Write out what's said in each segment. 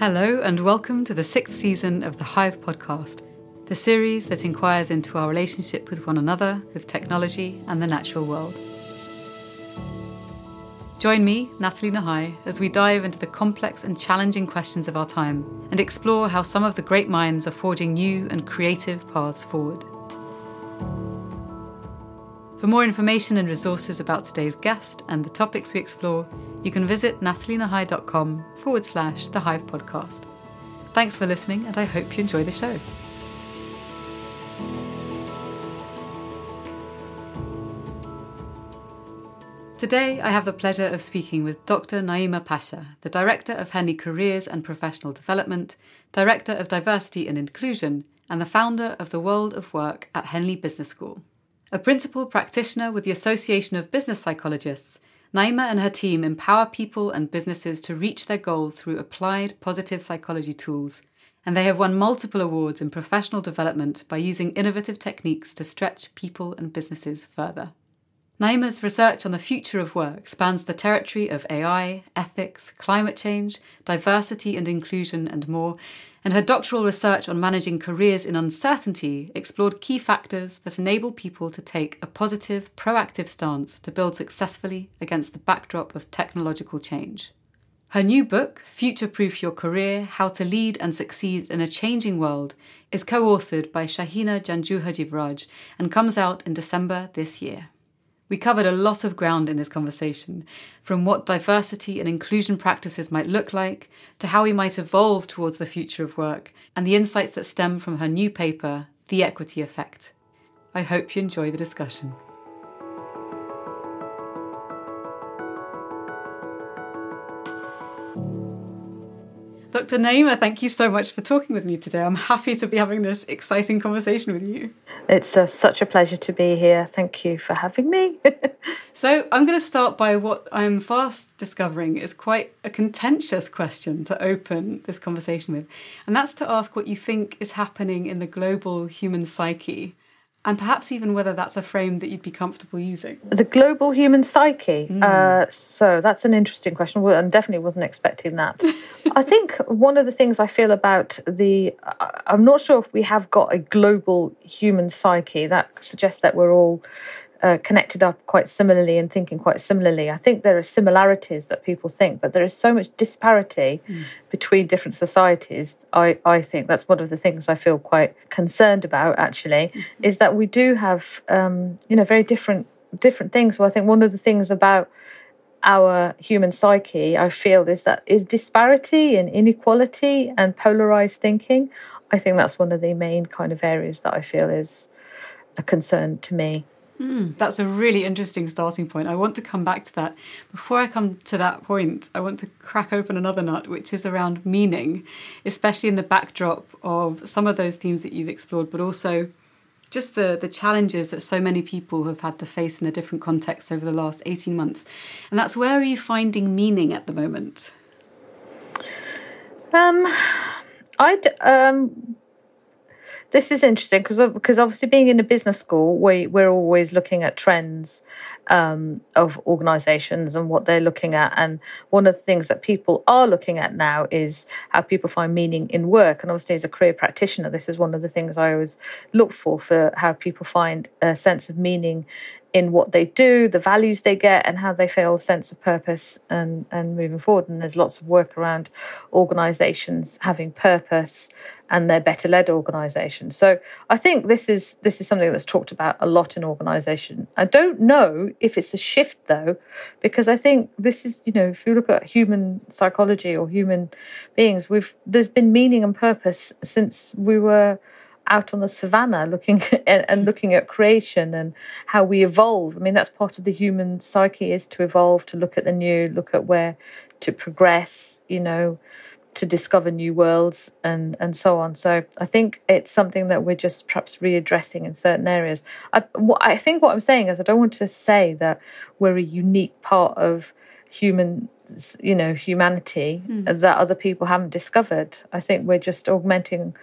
Hello, and welcome to the sixth season of the Hive podcast, the series that inquires into our relationship with one another, with technology, and the natural world. Join me, Natalie Nahai, as we dive into the complex and challenging questions of our time and explore how some of the great minds are forging new and creative paths forward. For more information and resources about today's guest and the topics we explore, you can visit natalienahai.com forward slash the Hive podcast. Thanks for listening, and I hope you enjoy the show. Today, I have the pleasure of speaking with Dr. Naeema Pasha, the Director of Henley Careers and Professional Development, Director of Diversity and Inclusion, and the founder of the World of Work at Henley Business School. A principal practitioner with the Association of Business Psychologists, Naeema and her team empower people and businesses to reach their goals through applied positive psychology tools, and they have won multiple awards in professional development by using innovative techniques to stretch people and businesses further. Naeema's research on the future of work spans the territory of AI, ethics, climate change, diversity and inclusion, and more, and her doctoral research on managing careers in uncertainty explored key factors that enable people to take a positive, proactive stance to build successfully against the backdrop of technological change. Her new book, Future Proof Your Career How to Lead and Succeed in a Changing World, is co authored by Shaheena Janjuha Jivraj and comes out in December this year. We covered a lot of ground in this conversation, from what diversity and inclusion practices might look like, to how we might evolve towards the future of work, and the insights that stem from her new paper, The Equity Effect. I hope you enjoy the discussion. Dr. Naeema, thank you so much for talking with me today. I'm happy to be having this exciting conversation with you. It's uh, such a pleasure to be here. Thank you for having me. so, I'm going to start by what I'm fast discovering is quite a contentious question to open this conversation with, and that's to ask what you think is happening in the global human psyche and perhaps even whether that's a frame that you'd be comfortable using. The global human psyche. Mm. Uh, so that's an interesting question, and definitely wasn't expecting that. I think one of the things I feel about the, I'm not sure if we have got a global human psyche that suggests that we're all uh, connected up quite similarly and thinking quite similarly. I think there are similarities that people think, but there is so much disparity mm. between different societies. I, I think that's one of the things I feel quite concerned about. Actually, mm-hmm. is that we do have um, you know very different different things. So I think one of the things about our human psyche, I feel, is that is disparity and inequality and polarized thinking. I think that's one of the main kind of areas that I feel is a concern to me. Mm, that's a really interesting starting point. I want to come back to that. Before I come to that point, I want to crack open another nut, which is around meaning, especially in the backdrop of some of those themes that you've explored, but also just the, the challenges that so many people have had to face in a different context over the last 18 months. And that's where are you finding meaning at the moment? Um, I um, this is interesting because because obviously being in a business school, we we're always looking at trends um, of organisations and what they're looking at. And one of the things that people are looking at now is how people find meaning in work. And obviously, as a career practitioner, this is one of the things I always look for for how people find a sense of meaning in what they do, the values they get, and how they feel a sense of purpose and, and moving forward. And there's lots of work around organisations having purpose and they're better led organisations. So I think this is this is something that's talked about a lot in organisation. I don't know if it's a shift though, because I think this is you know if you look at human psychology or human beings, we've there's been meaning and purpose since we were out on the savannah looking at, and looking at creation and how we evolve. I mean, that's part of the human psyche is to evolve, to look at the new, look at where to progress, you know, to discover new worlds and and so on. So I think it's something that we're just perhaps readdressing in certain areas. I, what, I think what I'm saying is I don't want to say that we're a unique part of human you know humanity mm. that other people haven't discovered i think we're just augmenting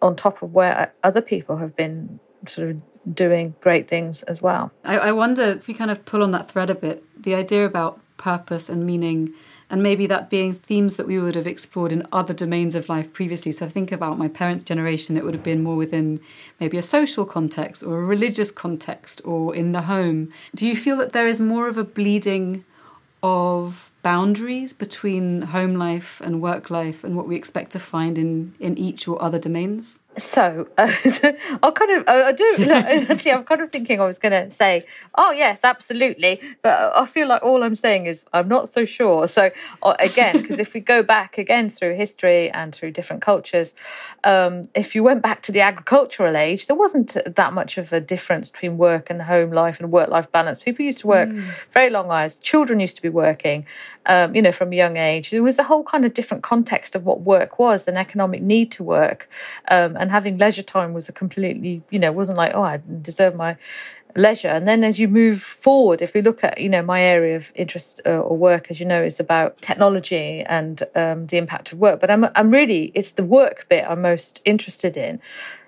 on top of where other people have been sort of doing great things as well. I, I wonder if we kind of pull on that thread a bit the idea about purpose and meaning and maybe that being themes that we would have explored in other domains of life previously. So I think about my parents' generation, it would have been more within maybe a social context or a religious context or in the home. Do you feel that there is more of a bleeding of boundaries between home life and work life and what we expect to find in, in each or other domains? So uh, I kind of I do actually I'm kind of thinking I was going to say oh yes absolutely but I feel like all I'm saying is I'm not so sure so uh, again because if we go back again through history and through different cultures um, if you went back to the agricultural age there wasn't that much of a difference between work and home life and work life balance people used to work mm. very long hours children used to be working um, you know from a young age there was a whole kind of different context of what work was an economic need to work um, and having leisure time was a completely, you know, wasn't like, oh, I deserve my leisure. And then as you move forward, if we look at, you know, my area of interest uh, or work, as you know, is about technology and um, the impact of work. But I'm, I'm really, it's the work bit I'm most interested in.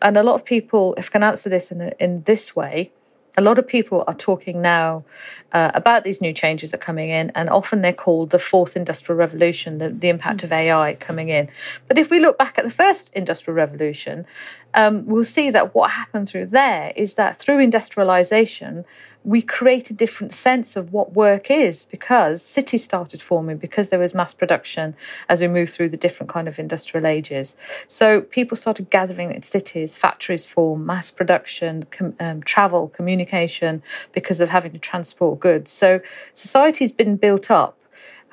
And a lot of people, if I can answer this in, in this way, a lot of people are talking now uh, about these new changes that are coming in, and often they're called the fourth industrial revolution, the, the impact mm. of AI coming in. But if we look back at the first industrial revolution, um, we'll see that what happened through there is that through industrialization, we create a different sense of what work is because cities started forming because there was mass production as we move through the different kind of industrial ages. So people started gathering in cities factories form mass production com- um, travel communication because of having to transport goods. So society's been built up.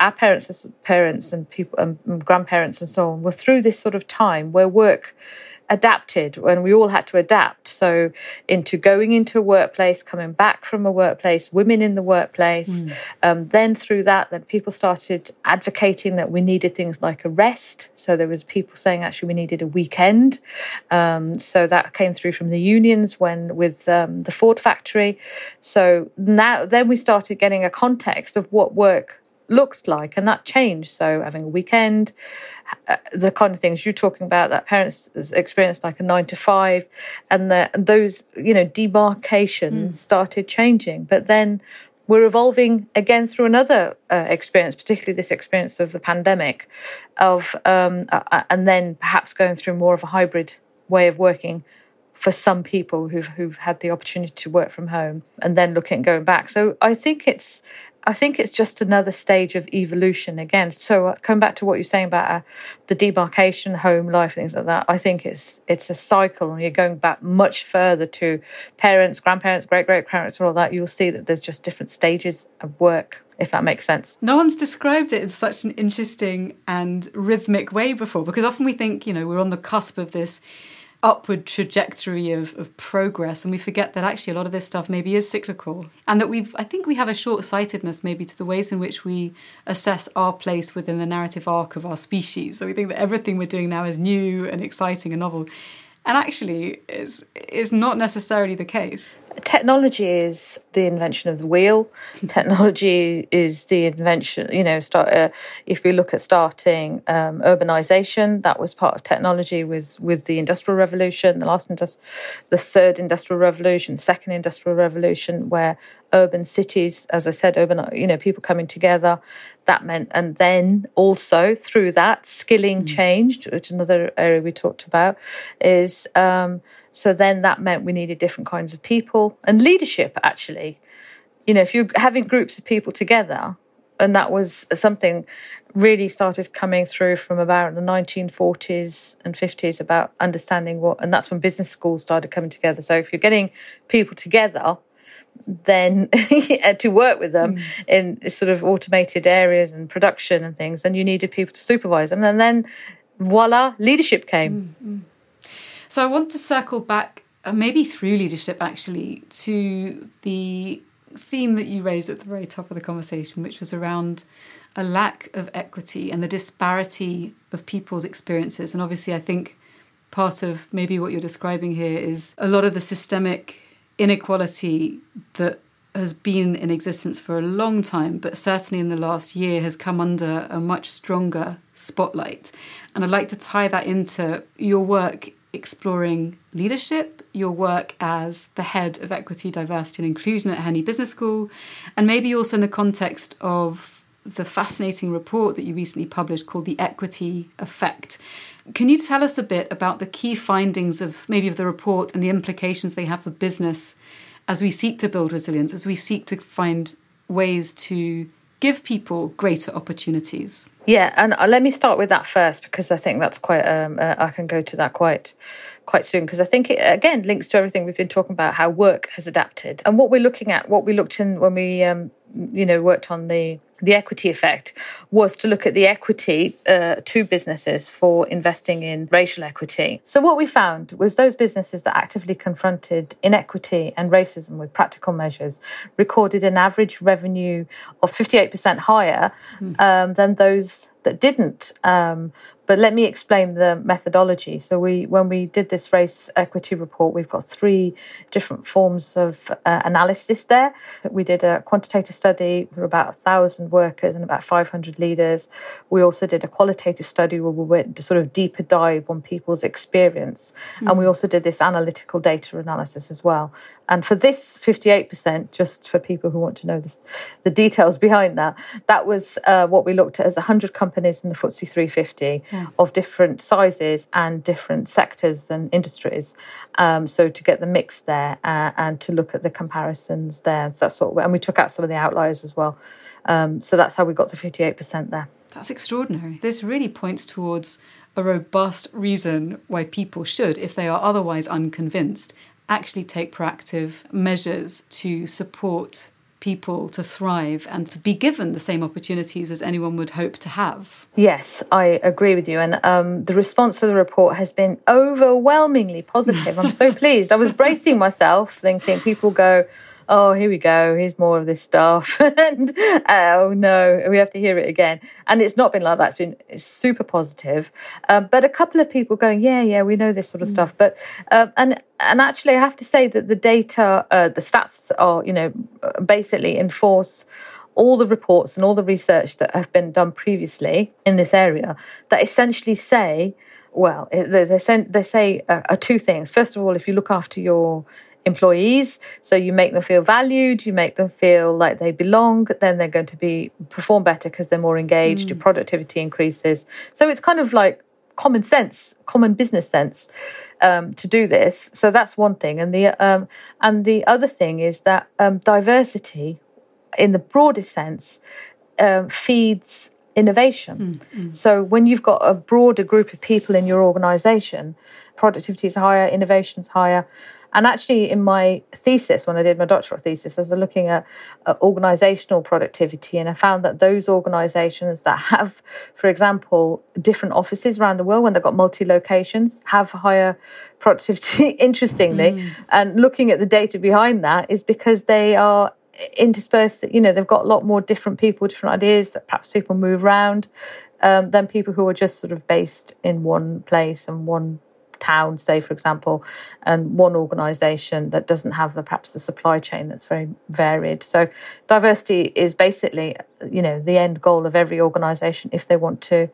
Our parents parents and people and grandparents and so on were through this sort of time where work adapted when we all had to adapt. So, into going into a workplace, coming back from a workplace, women in the workplace. Mm. Um, then through that, then people started advocating that we needed things like a rest. So there was people saying actually we needed a weekend. Um, so that came through from the unions when with um, the Ford factory. So now then we started getting a context of what work looked like, and that changed. So having a weekend, uh, the kind of things you're talking about that parents experienced like a nine to five, and the, those you know demarcations mm. started changing. But then we're evolving again through another uh, experience, particularly this experience of the pandemic, of um, uh, and then perhaps going through more of a hybrid way of working for some people who've who've had the opportunity to work from home and then looking at going back. So I think it's I think it's just another stage of evolution again. So uh, coming back to what you're saying about uh, the demarcation, home life, things like that, I think it's it's a cycle, and you're going back much further to parents, grandparents, great great parents, and all that. You'll see that there's just different stages of work. If that makes sense. No one's described it in such an interesting and rhythmic way before, because often we think, you know, we're on the cusp of this upward trajectory of, of progress and we forget that actually a lot of this stuff maybe is cyclical and that we've i think we have a short-sightedness maybe to the ways in which we assess our place within the narrative arc of our species. So we think that everything we're doing now is new and exciting and novel and actually is is not necessarily the case technology is the invention of the wheel. technology is the invention, you know, start, uh, if we look at starting um, urbanization, that was part of technology with, with the industrial revolution, the last industri- the third industrial revolution, second industrial revolution, where urban cities, as I said, urban, you know, people coming together, that meant, and then also through that, skilling mm. changed, which another area we talked about, is um, so then that meant we needed different kinds of people and leadership, actually. You know, if you're having groups of people together, and that was something really started coming through from about the 1940s and 50s about understanding what, and that's when business schools started coming together. So if you're getting people together, then to work with them mm. in sort of automated areas and production and things, and you needed people to supervise them. And then voila, leadership came. Mm, mm. So I want to circle back, uh, maybe through leadership actually, to the theme that you raised at the very top of the conversation, which was around a lack of equity and the disparity of people's experiences. And obviously, I think part of maybe what you're describing here is a lot of the systemic inequality that has been in existence for a long time, but certainly in the last year has come under a much stronger spotlight. And I'd like to tie that into your work exploring leadership, your work as the head of equity, diversity, and inclusion at Henley Business School, and maybe also in the context of the fascinating report that you recently published called The Equity Effect. Can you tell us a bit about the key findings of maybe of the report and the implications they have for business as we seek to build resilience, as we seek to find ways to give people greater opportunities? Yeah, and uh, let me start with that first because I think that's quite. Um, uh, I can go to that quite, quite soon because I think it again links to everything we've been talking about how work has adapted and what we're looking at. What we looked in when we, um, you know, worked on the the equity effect was to look at the equity uh, to businesses for investing in racial equity. So, what we found was those businesses that actively confronted inequity and racism with practical measures recorded an average revenue of 58% higher mm. um, than those that didn't. Um, but let me explain the methodology. So we, when we did this race equity report, we've got three different forms of uh, analysis there. We did a quantitative study for about a thousand workers and about 500 leaders. We also did a qualitative study where we went to sort of deeper dive on people's experience, mm-hmm. and we also did this analytical data analysis as well. And for this 58%, just for people who want to know this, the details behind that, that was uh, what we looked at as 100 companies in the FTSE 350 yeah. of different sizes and different sectors and industries. Um, so to get the mix there uh, and to look at the comparisons there. So that's what, and we took out some of the outliers as well. Um, so that's how we got to 58% there. That's extraordinary. This really points towards a robust reason why people should, if they are otherwise unconvinced, actually take proactive measures to support people to thrive and to be given the same opportunities as anyone would hope to have. Yes, I agree with you. And um, the response to the report has been overwhelmingly positive. I'm so pleased. I was bracing myself, thinking people go, oh, here we go, here's more of this stuff. and oh no, we have to hear it again. And it's not been like that. It's been it's super positive. Um, but a couple of people going, yeah, yeah, we know this sort of mm. stuff. But, um, and, and actually, I have to say that the data, uh, the stats are, you know, basically enforce all the reports and all the research that have been done previously in this area that essentially say, well, they, they, say, they say uh, are two things. First of all, if you look after your employees. So you make them feel valued, you make them feel like they belong, then they're going to be perform better because they're more engaged, mm. your productivity increases. So it's kind of like common sense, common business sense um, to do this. So that's one thing, and the um, and the other thing is that um, diversity, in the broadest sense, um, feeds innovation. Mm, mm. So when you've got a broader group of people in your organisation, productivity is higher, innovation's higher. And actually, in my thesis, when I did my doctoral thesis, I was looking at, at organizational productivity, and I found that those organizations that have, for example, different offices around the world, when they've got multi locations, have higher productivity, interestingly. Mm. And looking at the data behind that is because they are interspersed, you know, they've got a lot more different people, different ideas, that perhaps people move around um, than people who are just sort of based in one place and one town, say for example, and one organisation that doesn't have the perhaps the supply chain that's very varied. So diversity is basically, you know, the end goal of every organisation if they want to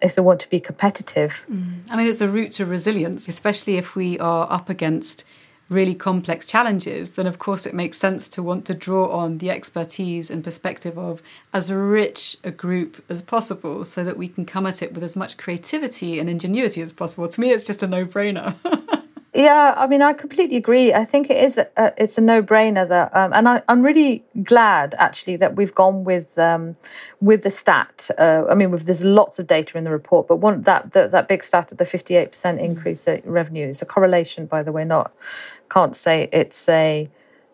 if they want to be competitive. Mm. I mean, it's a route to resilience, especially if we are up against really complex challenges, then of course it makes sense to want to draw on the expertise and perspective of as rich a group as possible so that we can come at it with as much creativity and ingenuity as possible. To me, it's just a no brainer. Yeah, I mean, I completely agree. I think it is. A, it's a no-brainer that, um, and I, am really glad actually that we've gone with um, with the stat. Uh, I mean, with, there's lots of data in the report, but one that that, that big stat of the 58% mm. increase in revenue is a correlation, by the way. Not can't say it's a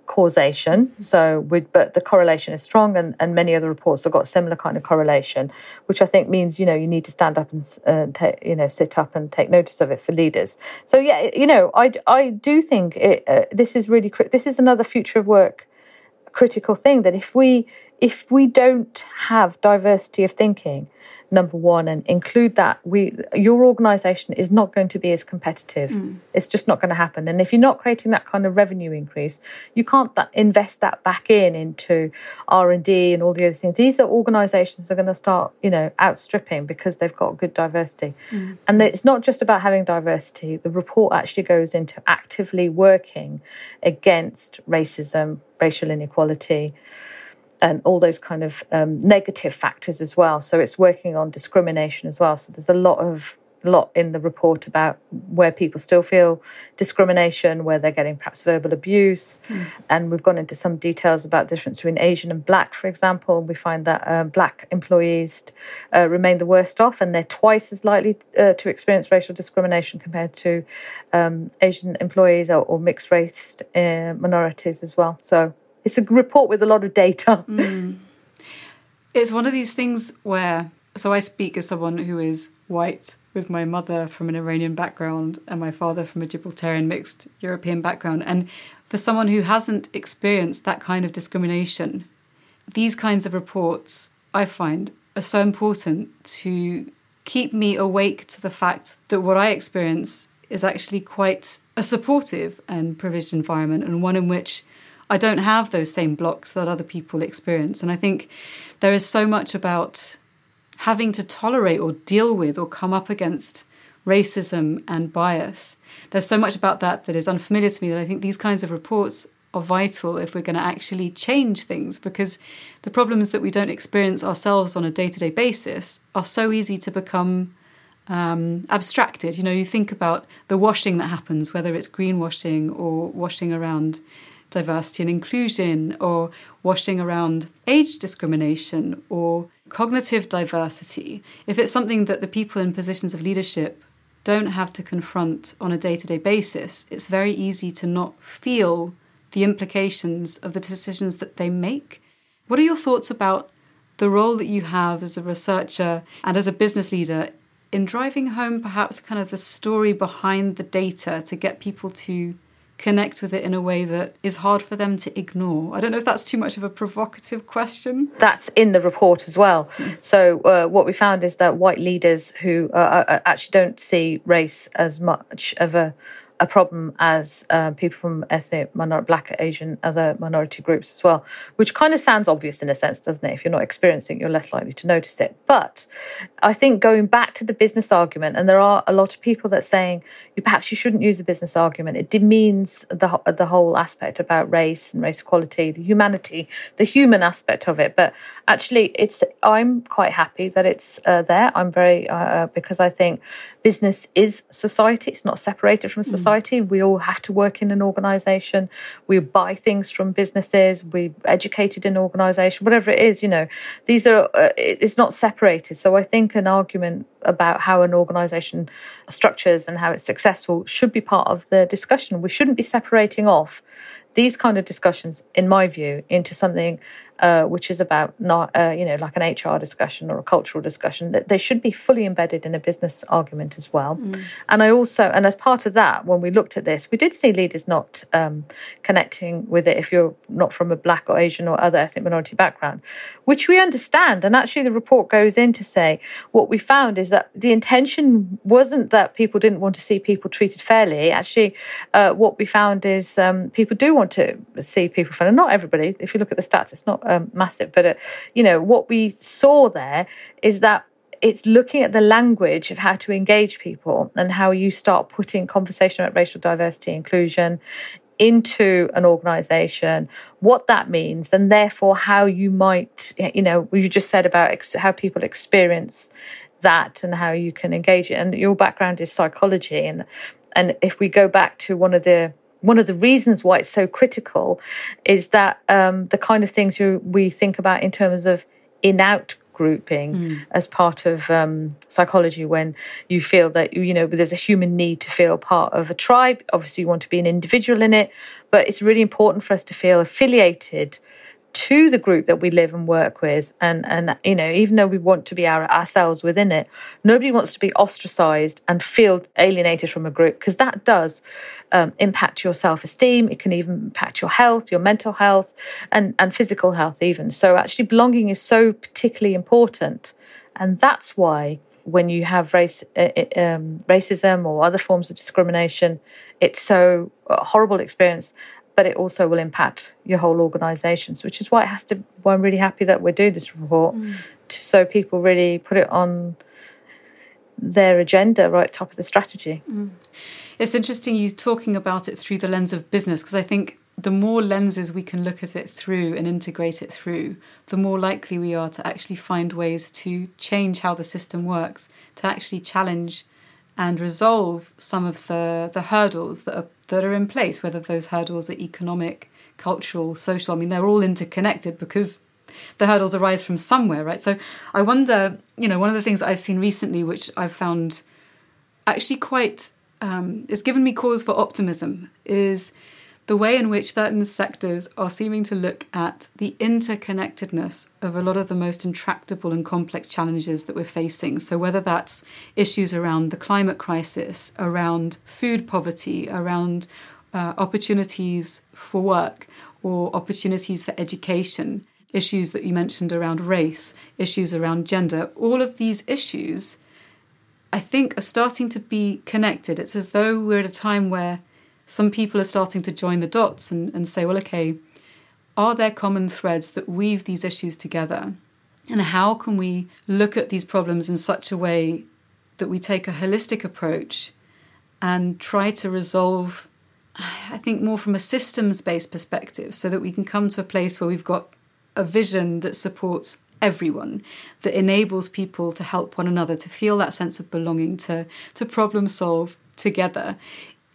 causation. So, but the correlation is strong, and, and many other reports have got similar kind of correlation, which I think means you know you need to stand up and uh, take, you know sit up and take notice of it for leaders. So yeah, you know I, I do think it, uh, this is really this is another future of work critical thing that if we if we don't have diversity of thinking number one and include that we your organization is not going to be as competitive. Mm. it's just not going to happen. And if you're not creating that kind of revenue increase you can't that, invest that back in into r&d and all the other things. These are organizations that are going to start you know outstripping because they've got good diversity. Mm. and it's not just about having diversity. The report actually goes into actively working against racism racial inequality and all those kind of um, negative factors as well. So it's working on discrimination as well. So there's a lot of lot in the report about where people still feel discrimination, where they're getting perhaps verbal abuse. Mm. And we've gone into some details about the difference between Asian and Black, for example. We find that uh, Black employees uh, remain the worst off and they're twice as likely uh, to experience racial discrimination compared to um, Asian employees or, or mixed race uh, minorities as well. So it's a report with a lot of data. Mm. It's one of these things where so I speak as someone who is white with my mother from an Iranian background and my father from a Gibraltarian mixed European background. And for someone who hasn't experienced that kind of discrimination, these kinds of reports I find are so important to keep me awake to the fact that what I experience is actually quite a supportive and privileged environment and one in which I don't have those same blocks that other people experience. And I think there is so much about having to tolerate or deal with or come up against racism and bias. There's so much about that that is unfamiliar to me that I think these kinds of reports are vital if we're going to actually change things because the problems that we don't experience ourselves on a day to day basis are so easy to become um, abstracted. You know, you think about the washing that happens, whether it's greenwashing or washing around diversity and inclusion, or washing around age discrimination or cognitive diversity, if it's something that the people in positions of leadership don't have to confront on a day to day basis, it's very easy to not feel the implications of the decisions that they make. What are your thoughts about the role that you have as a researcher and as a business leader in driving home perhaps kind of the story behind the data to get people to connect with it in a way that is hard for them to ignore? I don't know if that's too much of a provocative question. That's in the report as well. So, uh, what we found is that white leaders who uh, uh actually don't see race as much of a a problem as uh, people from ethnic, minority, black, Asian, other minority groups as well, which kind of sounds obvious in a sense, doesn't it? If you're not experiencing, it, you're less likely to notice it. But I think going back to the business argument, and there are a lot of people that saying you perhaps you shouldn't use a business argument. It demeans the the whole aspect about race and race equality, the humanity, the human aspect of it. But actually, it's I'm quite happy that it's uh, there. I'm very uh, uh because I think business is society. It's not separated from hmm. society. Mm. We all have to work in an organization. We buy things from businesses. We educated in organization, whatever it is, you know, these are, uh, it's not separated. So I think an argument about how an organization structures and how it's successful should be part of the discussion. We shouldn't be separating off these kind of discussions, in my view, into something uh, which is about not, uh, you know, like an HR discussion or a cultural discussion, that they should be fully embedded in a business argument as well. Mm. And I also, and as part of that, when we looked at this, we did see leaders not um, connecting with it if you're not from a black or Asian or other ethnic minority background, which we understand. And actually, the report goes in to say what we found is that the intention wasn't that people didn't want to see people treated fairly. Actually, uh, what we found is um, people do want to see people fairly. Not everybody. If you look at the stats, it's not um, massive. But, uh, you know, what we saw there is that it's looking at the language of how to engage people and how you start putting conversation about racial diversity inclusion into an organization what that means and therefore how you might you know you just said about ex- how people experience that and how you can engage it and your background is psychology and and if we go back to one of the one of the reasons why it's so critical is that um, the kind of things you, we think about in terms of in out grouping mm. as part of um, psychology when you feel that you know there's a human need to feel part of a tribe obviously you want to be an individual in it but it's really important for us to feel affiliated to the group that we live and work with and and you know even though we want to be our, ourselves within it nobody wants to be ostracized and feel alienated from a group because that does um, impact your self-esteem. It can even impact your health your mental health and and physical health even. So actually belonging is so particularly important and that's why when you have race uh, uh um, racism or other forms of discrimination it's so a horrible experience but it also will impact your whole organisations, which is why it has to. Why I'm really happy that we're doing this report, mm. to, so people really put it on their agenda, right top of the strategy. Mm. It's interesting you talking about it through the lens of business because I think the more lenses we can look at it through and integrate it through, the more likely we are to actually find ways to change how the system works, to actually challenge and resolve some of the, the hurdles that are that are in place, whether those hurdles are economic, cultural, social. I mean, they're all interconnected because the hurdles arise from somewhere, right? So I wonder, you know, one of the things I've seen recently, which I've found actually quite, um, it's given me cause for optimism, is the way in which certain sectors are seeming to look at the interconnectedness of a lot of the most intractable and complex challenges that we're facing. So, whether that's issues around the climate crisis, around food poverty, around uh, opportunities for work, or opportunities for education, issues that you mentioned around race, issues around gender, all of these issues. I think are starting to be connected. It's as though we're at a time where some people are starting to join the dots and, and say, well, okay, are there common threads that weave these issues together? And how can we look at these problems in such a way that we take a holistic approach and try to resolve, I think, more from a systems based perspective so that we can come to a place where we've got a vision that supports everyone, that enables people to help one another, to feel that sense of belonging, to, to problem solve together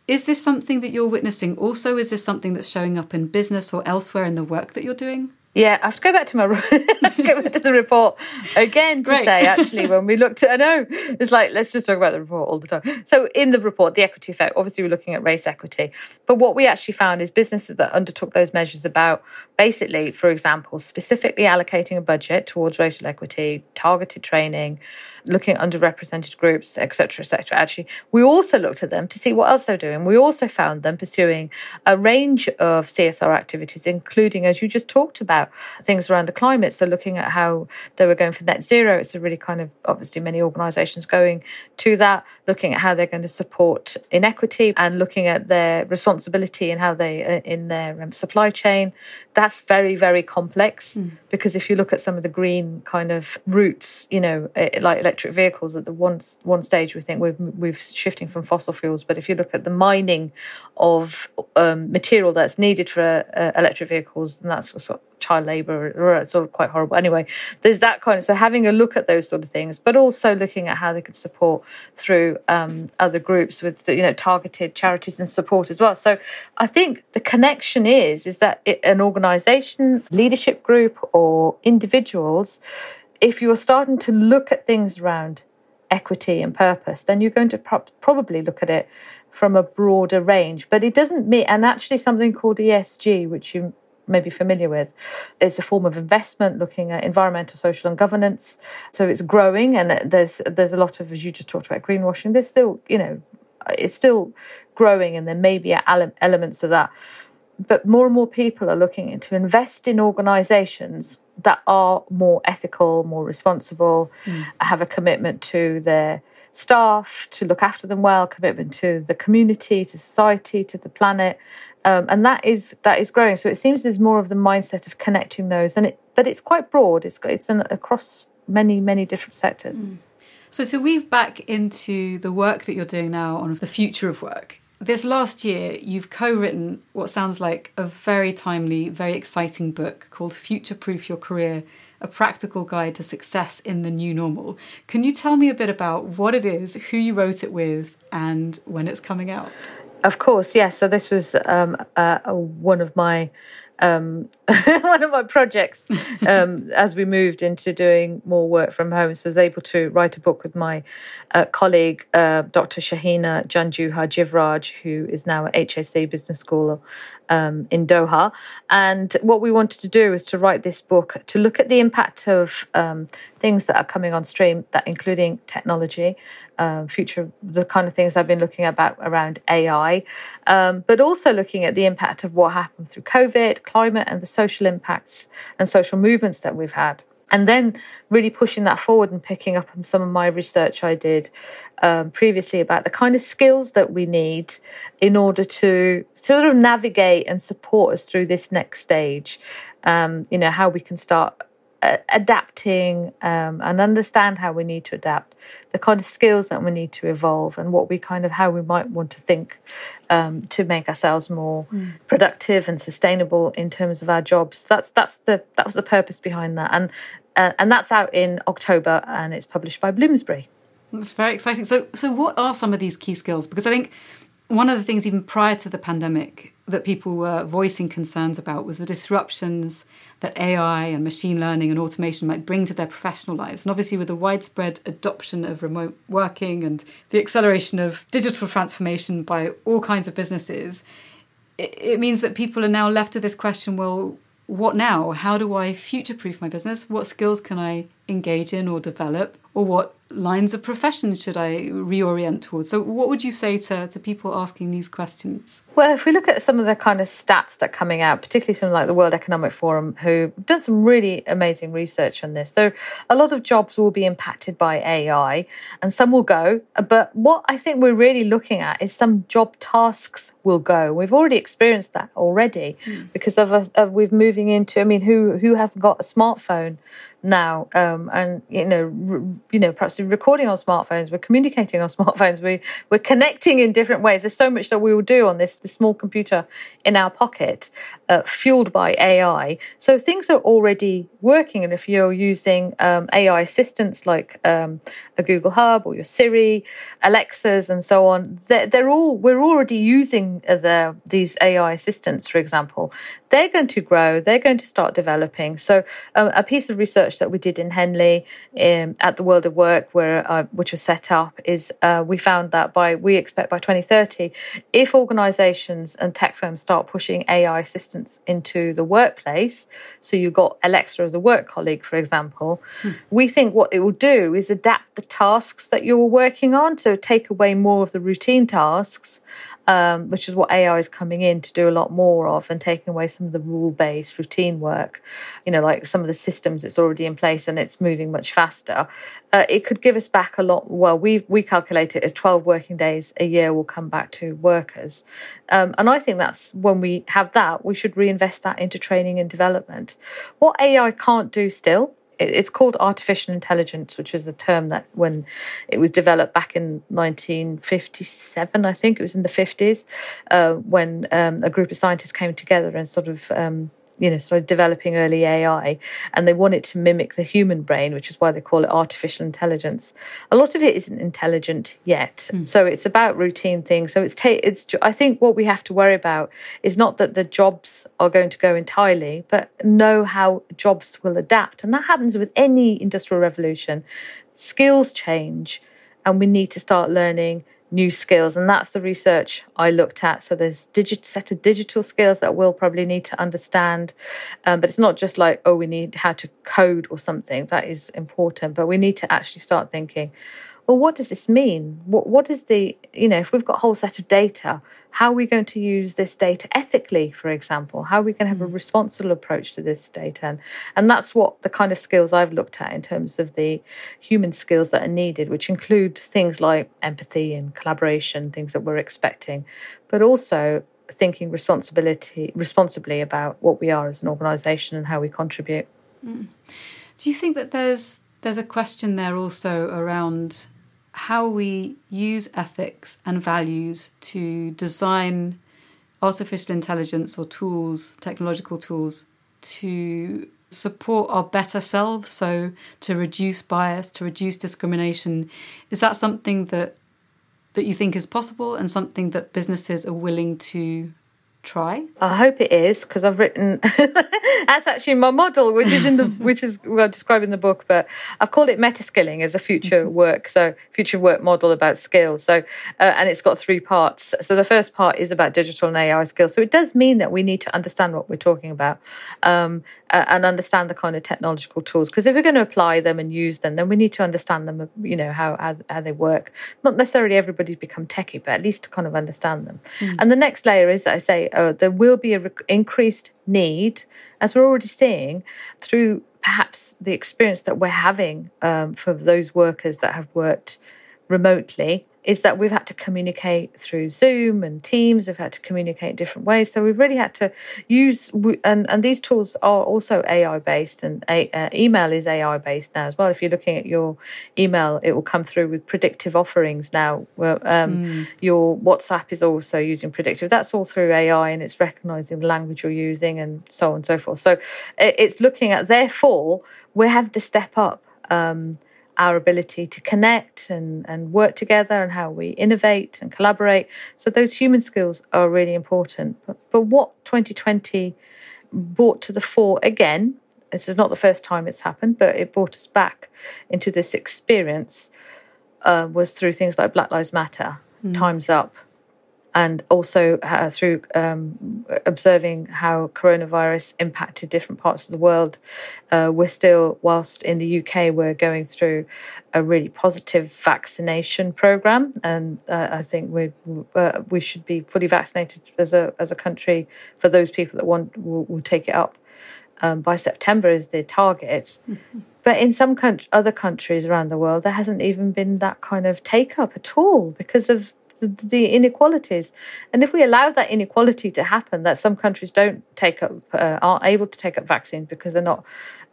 is this something that you're witnessing? Also, is this something that's showing up in business or elsewhere in the work that you're doing? Yeah, I have to go back to my go back to the report again to Great. say actually when we looked at I know it's like let's just talk about the report all the time. So in the report, the equity effect, obviously we're looking at race equity, but what we actually found is businesses that undertook those measures about basically, for example, specifically allocating a budget towards racial equity, targeted training, looking at underrepresented groups, etc., etc. Actually, we also looked at them to see what else they're doing. We also found them pursuing a range of CSR activities, including, as you just talked about, things around the climate. So, looking at how they were going for net zero, it's a really kind of obviously many organisations going to that. Looking at how they're going to support inequity and looking at their responsibility and how they uh, in their um, supply chain. That's very very complex mm. because if you look at some of the green kind of routes, you know, eh, like electric vehicles at the one one stage we think we're we're shifting from fossil fuels but if you look at the mining of um, material that's needed for uh, electric vehicles then that's sort of child labor or sort of quite horrible anyway there's that kind of so having a look at those sort of things but also looking at how they could support through um, other groups with you know targeted charities and support as well so i think the connection is is that it, an organization leadership group or individuals if you're starting to look at things around equity and purpose, then you're going to pro- probably look at it from a broader range. But it doesn't mean, and actually, something called ESG, which you may be familiar with, is a form of investment looking at environmental, social, and governance. So it's growing, and there's there's a lot of, as you just talked about, greenwashing. There's still, you know, it's still growing, and there may be elements of that. But more and more people are looking to invest in organisations that are more ethical, more responsible, mm. have a commitment to their staff to look after them well, commitment to the community, to society, to the planet, um, and that is that is growing. So it seems there's more of the mindset of connecting those, and it but it's quite broad. It's it's an, across many many different sectors. Mm. So to weave back into the work that you're doing now on the future of work, this last year, you've co written what sounds like a very timely, very exciting book called Future Proof Your Career A Practical Guide to Success in the New Normal. Can you tell me a bit about what it is, who you wrote it with, and when it's coming out? Of course, yes. So, this was um, uh, one of my um, one of my projects um, as we moved into doing more work from home. So I was able to write a book with my uh, colleague, uh, Dr. Shaheena Janjuha Jivraj, who is now at HSC Business School um, in Doha. And what we wanted to do is to write this book to look at the impact of um, things that are coming on stream, that including technology, um, future, the kind of things I've been looking about around AI, um, but also looking at the impact of what happened through COVID, climate, and the social impacts and social movements that we've had and then really pushing that forward and picking up on some of my research I did um, previously about the kind of skills that we need in order to sort of navigate and support us through this next stage. Um, you know, how we can start uh, adapting um, and understand how we need to adapt, the kind of skills that we need to evolve, and what we kind of how we might want to think um, to make ourselves more mm. productive and sustainable in terms of our jobs. That's that's the that was the purpose behind that, and uh, and that's out in October, and it's published by Bloomsbury. That's very exciting. So so what are some of these key skills? Because I think one of the things even prior to the pandemic that people were voicing concerns about was the disruptions that AI and machine learning and automation might bring to their professional lives. And obviously, with the widespread adoption of remote working and the acceleration of digital transformation by all kinds of businesses, it, it means that people are now left with this question well, what now? How do I future proof my business? What skills can I engage in or develop? Or what lines of profession should I reorient towards? So, what would you say to, to people asking these questions? Well, if we look at some of the kind of stats that are coming out, particularly something like the World Economic Forum, who done some really amazing research on this. So, a lot of jobs will be impacted by AI and some will go. But what I think we're really looking at is some job tasks will go. We've already experienced that already mm. because of us, of we've moving into, I mean, who, who hasn't got a smartphone? Now um, and you know re, you know perhaps recording on smartphones we're communicating on smartphones we we're connecting in different ways. There's so much that we will do on this, this small computer in our pocket uh, fueled by ai so things are already working and if you're using um, ai assistants like um, a google hub or your siri alexas and so on they're, they're all we're already using the these ai assistants for example they're going to grow they're going to start developing so um, a piece of research that we did in Henley um, at the World of Work, where uh, which was set up, is uh, we found that by we expect by 2030, if organisations and tech firms start pushing AI assistance into the workplace, so you've got Alexa as a work colleague, for example, hmm. we think what it will do is adapt the tasks that you're working on, so take away more of the routine tasks um, which is what AI is coming in to do a lot more of and taking away some of the rule based routine work, you know, like some of the systems that's already in place and it's moving much faster. Uh, it could give us back a lot. Well, we we calculate it as 12 working days a year will come back to workers. Um, and I think that's when we have that, we should reinvest that into training and development. What AI can't do still it's called artificial intelligence, which is a term that when it was developed back in 1957, I think it was in the 50s, uh, when um, a group of scientists came together and sort of um, you know, started developing early AI, and they want it to mimic the human brain, which is why they call it artificial intelligence. A lot of it isn't intelligent yet, mm. so it's about routine things. So it's ta- it's. I think what we have to worry about is not that the jobs are going to go entirely, but know how jobs will adapt, and that happens with any industrial revolution. Skills change, and we need to start learning new skills and that's the research i looked at. So there's digit set of digital skills that we'll probably need to understand um, but it's not just like oh we need how to code or something. That is important but we need to actually start thinking well, what does this mean? What, what is the, you know, if we've got a whole set of data, how are we going to use this data ethically, for example? How are we going to have a mm. responsible approach to this data? And, and that's what the kind of skills I've looked at in terms of the human skills that are needed, which include things like empathy and collaboration, things that we're expecting, but also thinking responsibility responsibly about what we are as an organization and how we contribute. Mm. Do you think that there's there's a question there also around how we use ethics and values to design artificial intelligence or tools, technological tools, to support our better selves, so to reduce bias, to reduce discrimination. Is that something that that you think is possible and something that businesses are willing to try? I hope it is because I've written that's actually my model, which is in the which is well described in the book. But I've called it meta skilling as a future mm-hmm. work, so future work model about skills. So uh, and it's got three parts. So the first part is about digital and AI skills. So it does mean that we need to understand what we're talking about um, uh, and understand the kind of technological tools. Because if we're going to apply them and use them, then we need to understand them. You know how how, how they work. Not necessarily everybody's become techie, but at least to kind of understand them. Mm. And the next layer is, I say, uh, there will be an rec- increased need, as we're already seeing, through perhaps the experience that we're having um, for those workers that have worked remotely is that we've had to communicate through Zoom and Teams. We've had to communicate different ways. So we've really had to use, and, and these tools are also AI based, and a, uh, email is AI based now as well. If you're looking at your email, it will come through with predictive offerings now. Where, um, mm. Your WhatsApp is also using predictive. That's all through AI, and it's recognizing the language you're using, and so on and so forth. So it's looking at, therefore, we have to step up. Um, our ability to connect and, and work together and how we innovate and collaborate. So those human skills are really important. But, but what 2020 brought to the fore again, this is not the first time it's happened, but it brought us back into this experience uh, was through things like Black Lives Matter, mm. Time's Up, and also uh, through um, observing how coronavirus impacted different parts of the world. Uh, we're still, whilst in the UK, we're going through a really positive vaccination program, and uh, I think we uh, we should be fully vaccinated as a as a country for those people that want will, will take it up. Um, by September is the target. Mm-hmm. But in some other countries around the world, there hasn't even been that kind of take up at all because of the, inequalities. And if we allow that inequality to happen, that some countries don't take up, uh, aren't able to take up vaccines because they're not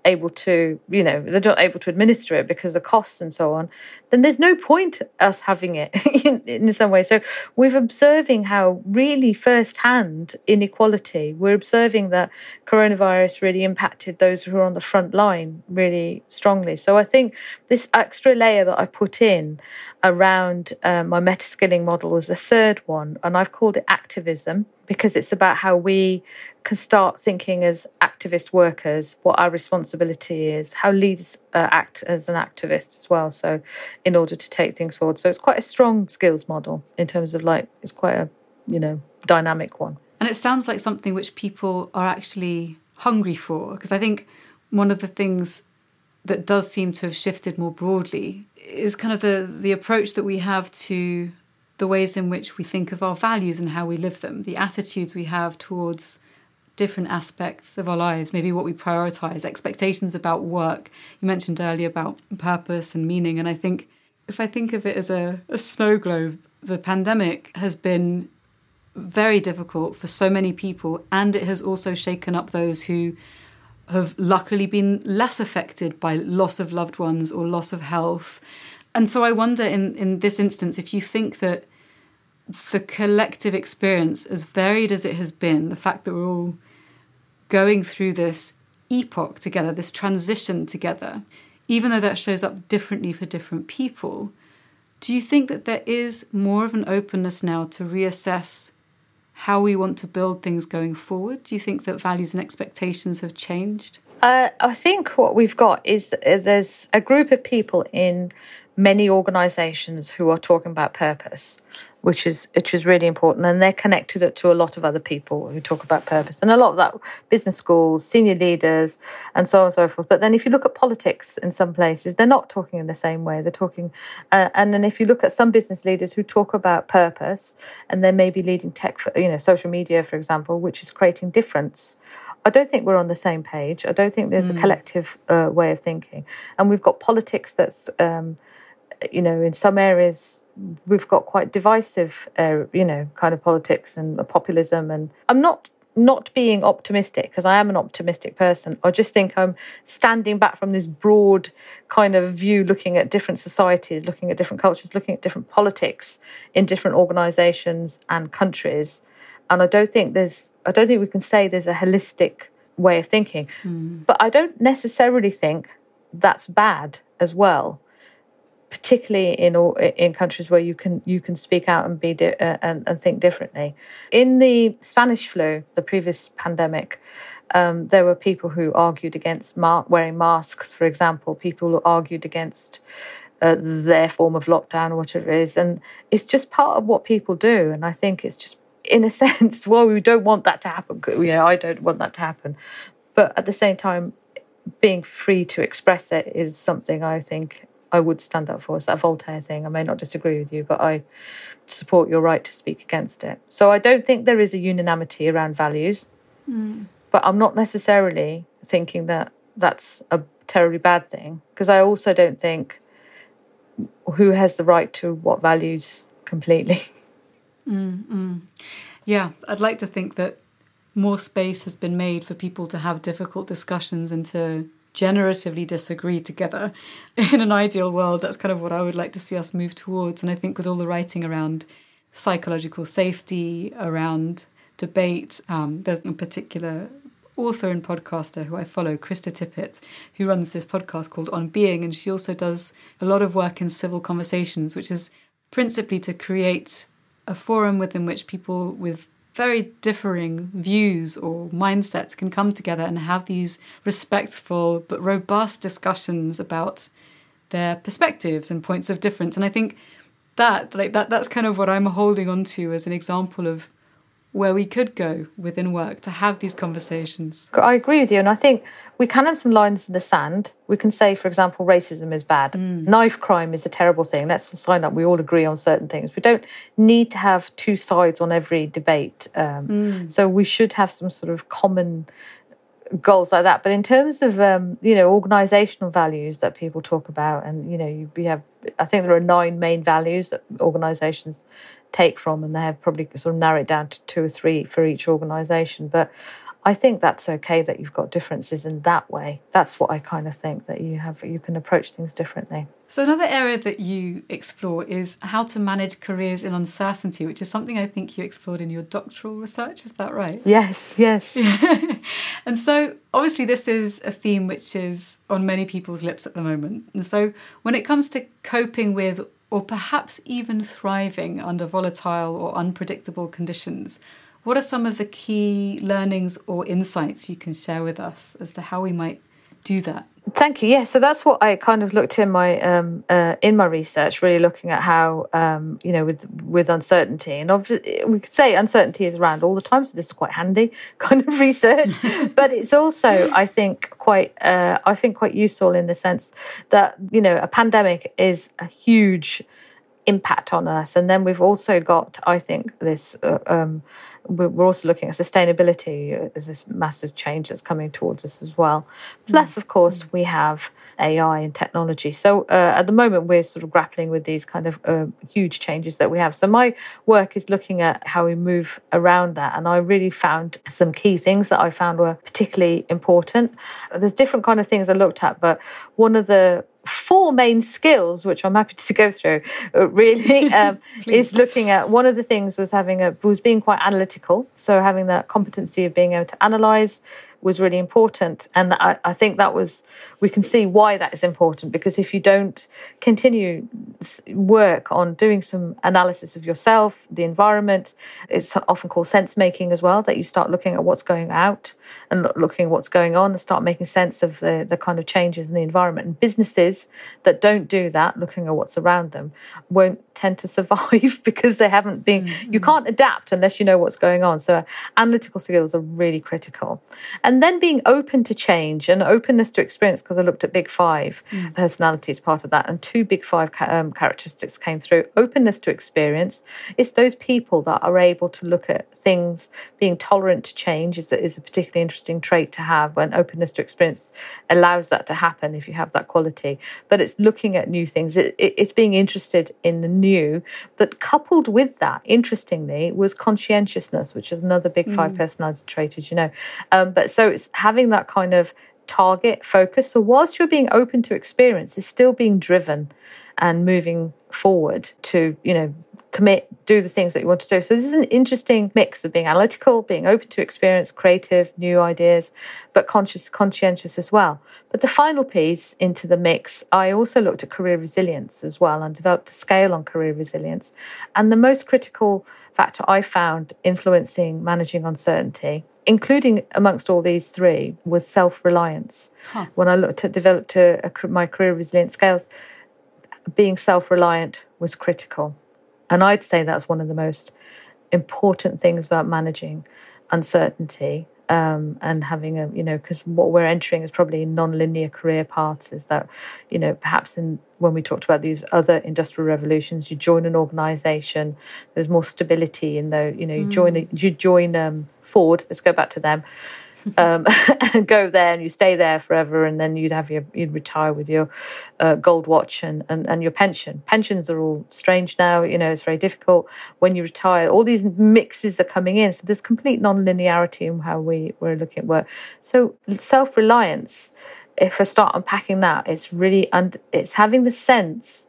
able to, you know, they're not able to administer it because of costs and so on, then there's no point us having it in, in some way. So we're observing how really firsthand inequality, we're observing that coronavirus really impacted those who are on the front line really strongly. So I think this extra layer that I put in around uh, my meta skilling model was the third one, and I've called it activism because it's about how we can start thinking as activist workers what our responsibility is, how leaders uh, act as an activist as well. So, in order to take things forward, so it's quite a strong skills model in terms of like it's quite a you know dynamic one. And it sounds like something which people are actually hungry for because I think one of the things that does seem to have shifted more broadly is kind of the the approach that we have to the ways in which we think of our values and how we live them, the attitudes we have towards different aspects of our lives, maybe what we prioritize, expectations about work. You mentioned earlier about purpose and meaning. And I think if I think of it as a, a snow globe, the pandemic has been very difficult for so many people, and it has also shaken up those who have luckily been less affected by loss of loved ones or loss of health and so I wonder in, in this instance if you think that the collective experience, as varied as it has been, the fact that we're all going through this epoch together, this transition together, even though that shows up differently for different people, do you think that there is more of an openness now to reassess how we want to build things going forward? Do you think that values and expectations have changed? Uh, I think what we've got is uh, there's a group of people in many organizations who are talking about purpose which is which is really important. And they're connected to a lot of other people who talk about purpose. And a lot of that business schools senior leaders and so on and so forth. But then if you look at politics in some places they're not talking in the same way. They're talking uh, and then if you look at some business leaders who talk about purpose and they may be leading tech for, you know social media for example which is creating difference I don't think we're on the same page. I don't think there's mm. a collective uh, way of thinking, and we've got politics that's um, you know, in some areas we've got quite divisive, uh, you know, kind of politics and populism. And I'm not not being optimistic because I am an optimistic person. I just think I'm standing back from this broad kind of view, looking at different societies, looking at different cultures, looking at different politics in different organisations and countries. And I don't think there's, I don't think we can say there's a holistic way of thinking. Mm. But I don't necessarily think that's bad as well particularly in in countries where you can you can speak out and be di- uh, and, and think differently. In the Spanish flu, the previous pandemic, um, there were people who argued against wearing masks, for example. People who argued against uh, their form of lockdown or whatever it is, and it's just part of what people do. And I think it's just, in a sense, well, we don't want that to happen. You know, I don't want that to happen, but at the same time, being free to express it is something I think I would stand up for. It's that Voltaire thing. I may not disagree with you, but I support your right to speak against it. So I don't think there is a unanimity around values, mm. but I'm not necessarily thinking that that's a terribly bad thing because I also don't think who has the right to what values completely. Mm-mm. Yeah, I'd like to think that more space has been made for people to have difficult discussions and to generatively disagree together. In an ideal world, that's kind of what I would like to see us move towards. And I think with all the writing around psychological safety, around debate, um, there's a particular author and podcaster who I follow, Krista Tippett, who runs this podcast called On Being, and she also does a lot of work in civil conversations, which is principally to create a forum within which people with very differing views or mindsets can come together and have these respectful but robust discussions about their perspectives and points of difference. And I think that like that that's kind of what I'm holding on to as an example of where we could go within work to have these conversations. I agree with you. And I think we can have some lines in the sand. We can say, for example, racism is bad. Mm. Knife crime is a terrible thing. Let's all sign up. We all agree on certain things. We don't need to have two sides on every debate. Um, mm. So we should have some sort of common goals like that. But in terms of um, you know organizational values that people talk about, and you know you, you have, I think there are nine main values that organizations take from, and they have probably sort of narrowed down to two or three for each organization. But I think that's okay that you've got differences in that way. That's what I kind of think that you have you can approach things differently. So another area that you explore is how to manage careers in uncertainty, which is something I think you explored in your doctoral research. Is that right? Yes, yes. and so obviously this is a theme which is on many people's lips at the moment. And so when it comes to coping with or perhaps even thriving under volatile or unpredictable conditions, what are some of the key learnings or insights you can share with us as to how we might do that? Thank you. Yeah, so that's what I kind of looked in my um, uh, in my research, really looking at how um, you know with with uncertainty, and obviously we could say uncertainty is around all the time, so this is quite handy kind of research. but it's also, I think, quite uh, I think quite useful in the sense that you know a pandemic is a huge impact on us, and then we've also got, I think, this. Uh, um, we're also looking at sustainability as this massive change that's coming towards us as well. Plus, of course, we have AI and technology. So uh, at the moment, we're sort of grappling with these kind of uh, huge changes that we have. So my work is looking at how we move around that, and I really found some key things that I found were particularly important. There's different kind of things I looked at, but one of the four main skills, which I'm happy to go through, uh, really um, is looking at one of the things was having a was being quite analytical. So having that competency of being able to analyze, was really important. And I, I, think that was, we can see why that is important because if you don't continue work on doing some analysis of yourself, the environment, it's often called sense making as well, that you start looking at what's going out and looking at what's going on and start making sense of the, the kind of changes in the environment. And businesses that don't do that, looking at what's around them, won't tend to survive because they haven't been, mm-hmm. you can't adapt unless you know what's going on. So analytical skills are really critical. And then being open to change and openness to experience because I looked at Big Five mm. personality as part of that, and two Big Five um, characteristics came through. Openness to experience is those people that are able to look at things, being tolerant to change is a, is a particularly interesting trait to have. When openness to experience allows that to happen if you have that quality, but it's looking at new things. It, it, it's being interested in the new, but coupled with that, interestingly, was conscientiousness, which is another Big Five mm. personality trait, as you know. Um, but so it's having that kind of target focus. So whilst you're being open to experience, it's still being driven and moving forward to, you know, commit, do the things that you want to do. So this is an interesting mix of being analytical, being open to experience, creative, new ideas, but conscious, conscientious as well. But the final piece into the mix, I also looked at career resilience as well and developed a scale on career resilience. And the most critical factor I found influencing managing uncertainty including amongst all these three was self-reliance huh. when i looked at developed a, a, my career resilience scales being self-reliant was critical and i'd say that's one of the most important things about managing uncertainty um, and having a you know because what we're entering is probably non-linear career paths is that you know perhaps in when we talked about these other industrial revolutions you join an organization there's more stability in though you know you mm. join you join um, Ford, let's go back to them. Um, and go there and you stay there forever, and then you'd have your you'd retire with your uh, gold watch and, and and your pension. Pensions are all strange now. You know, it's very difficult when you retire. All these mixes are coming in, so there's complete non-linearity in how we we're looking at work. So self reliance. If I start unpacking that, it's really and it's having the sense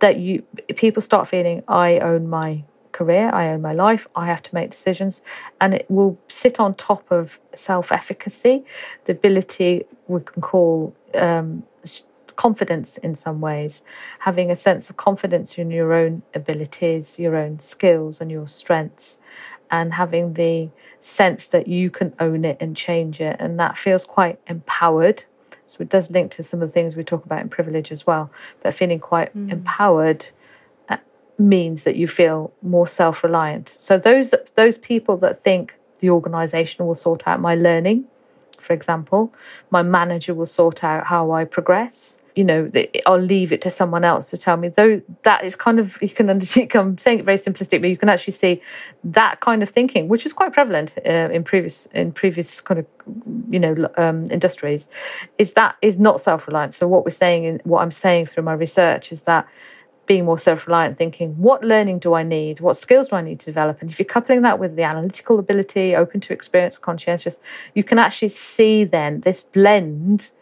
that you people start feeling I own my career, I own my life, I have to make decisions, and it will sit on top of self efficacy, the ability we can call um, confidence in some ways, having a sense of confidence in your own abilities, your own skills, and your strengths, and having the sense that you can own it and change it. And that feels quite empowered. So it does link to some of the things we talk about in privilege as well, but feeling quite mm. empowered means that you feel more self-reliant. So those those people that think the organization will sort out my learning, for example, my manager will sort out how I progress. You know, I'll leave it to someone else to tell me. Though that is kind of you can understand. I'm saying it very simplistic, but you can actually see that kind of thinking, which is quite prevalent uh, in previous in previous kind of you know um, industries, is that is not self reliant. So what we're saying, in, what I'm saying through my research, is that being more self reliant, thinking, what learning do I need? What skills do I need to develop? And if you're coupling that with the analytical ability, open to experience, conscientious, you can actually see then this blend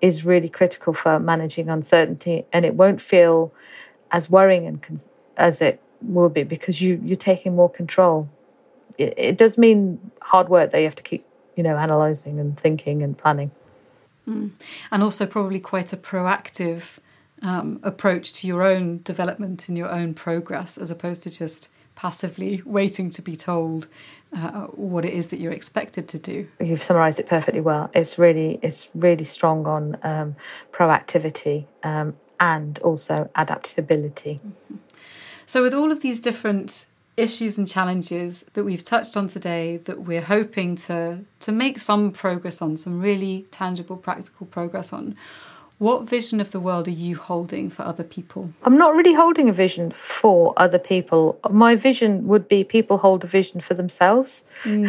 is really critical for managing uncertainty and it won't feel as worrying and con- as it will be because you, you're taking more control. It, it does mean hard work that you have to keep, you know, analysing and thinking and planning. Mm. And also probably quite a proactive um, approach to your own development and your own progress as opposed to just passively waiting to be told uh, what it is that you're expected to do. You've summarised it perfectly well. It's really it's really strong on um, proactivity um, and also adaptability. Mm-hmm. So with all of these different issues and challenges that we've touched on today that we're hoping to to make some progress on some really tangible practical progress on what vision of the world are you holding for other people? I'm not really holding a vision for other people. My vision would be people hold a vision for themselves. Mm.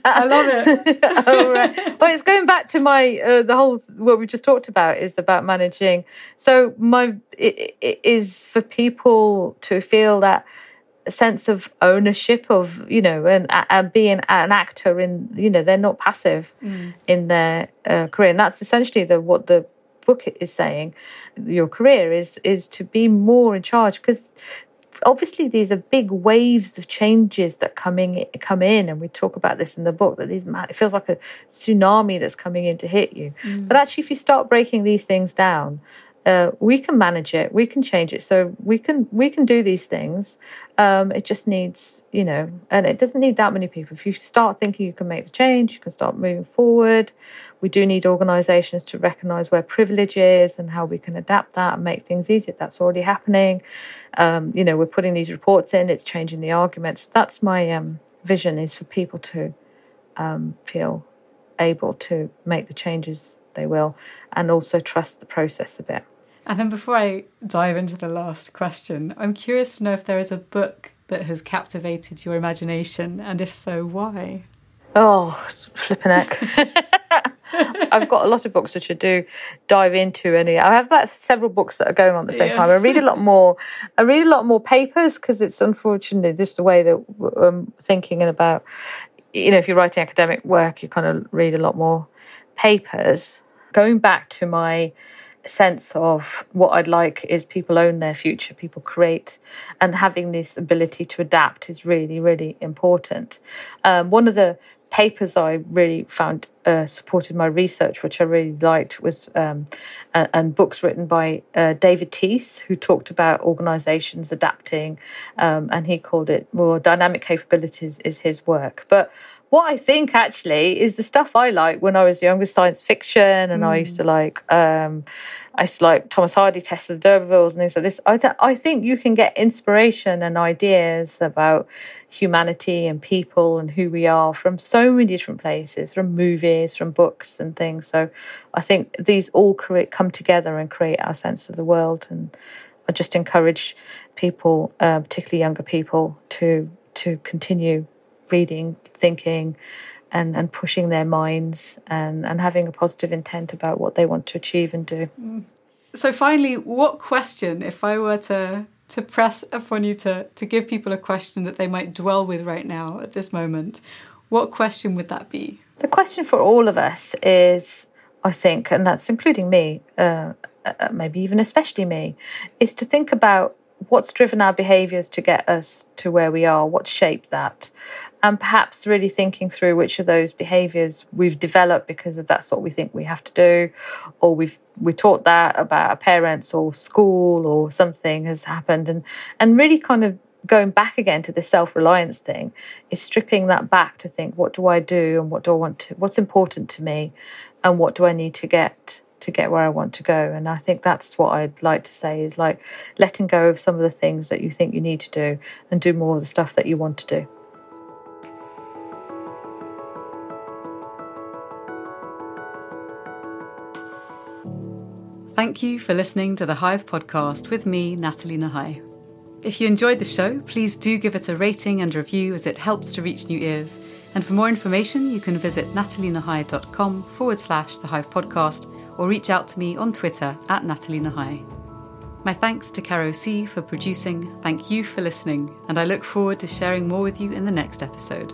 I love it. oh, right. Well, it's going back to my uh, the whole what we just talked about is about managing. So my it, it is for people to feel that sense of ownership of you know and, and being an actor in you know they're not passive mm. in their uh, career and that's essentially the what the book is saying, your career is is to be more in charge because obviously these are big waves of changes that coming come in and we talk about this in the book that these it feels like a tsunami that's coming in to hit you mm. but actually if you start breaking these things down uh, we can manage it we can change it so we can we can do these things um, it just needs you know and it doesn't need that many people if you start thinking you can make the change you can start moving forward we do need organisations to recognise where privilege is and how we can adapt that and make things easier. That's already happening. Um, you know, we're putting these reports in. It's changing the arguments. That's my um, vision: is for people to um, feel able to make the changes they will, and also trust the process a bit. And then before I dive into the last question, I'm curious to know if there is a book that has captivated your imagination, and if so, why? Oh, flipping heck. I've got a lot of books which I do dive into, and I have about several books that are going on at the same yeah. time. I read a lot more. I read a lot more papers because it's unfortunately just the way that I'm um, thinking and about. You know, if you're writing academic work, you kind of read a lot more papers. Going back to my sense of what I'd like is people own their future, people create, and having this ability to adapt is really, really important. Um, one of the papers I really found uh, supported my research, which I really liked, was um, uh, and books written by uh, David Teece, who talked about organisations adapting, um, and he called it more dynamic capabilities is his work. But what I think actually is the stuff I like when I was younger, science fiction, and mm. I used to like. Um, I used to like Thomas Hardy, Tess of the D'Urbervilles, and things like this. I, th- I think you can get inspiration and ideas about humanity and people and who we are from so many different places, from movies, from books and things. So I think these all create, come together and create our sense of the world. And I just encourage people, uh, particularly younger people, to to continue reading, thinking, and, and pushing their minds and, and having a positive intent about what they want to achieve and do. Mm. So finally, what question, if I were to to press upon you to to give people a question that they might dwell with right now at this moment, what question would that be? The question for all of us is, I think, and that's including me, uh, uh, maybe even especially me, is to think about what's driven our behaviors to get us to where we are, what shaped that, and perhaps really thinking through which of those behaviors we've developed because that's what we think we have to do, or we've we taught that about our parents or school or something has happened, and and really kind of going back again to the self-reliance thing is stripping that back to think what do I do and what do I want to what's important to me and what do I need to get to get where I want to go. And I think that's what I'd like to say is like letting go of some of the things that you think you need to do and do more of the stuff that you want to do. Thank you for listening to the Hive podcast with me, Natalie Nahai. If you enjoyed the show, please do give it a rating and review as it helps to reach new ears. And for more information, you can visit natalienahai.com forward slash the Hive podcast or reach out to me on Twitter at Natalie Nahai. My thanks to Caro C for producing, thank you for listening, and I look forward to sharing more with you in the next episode.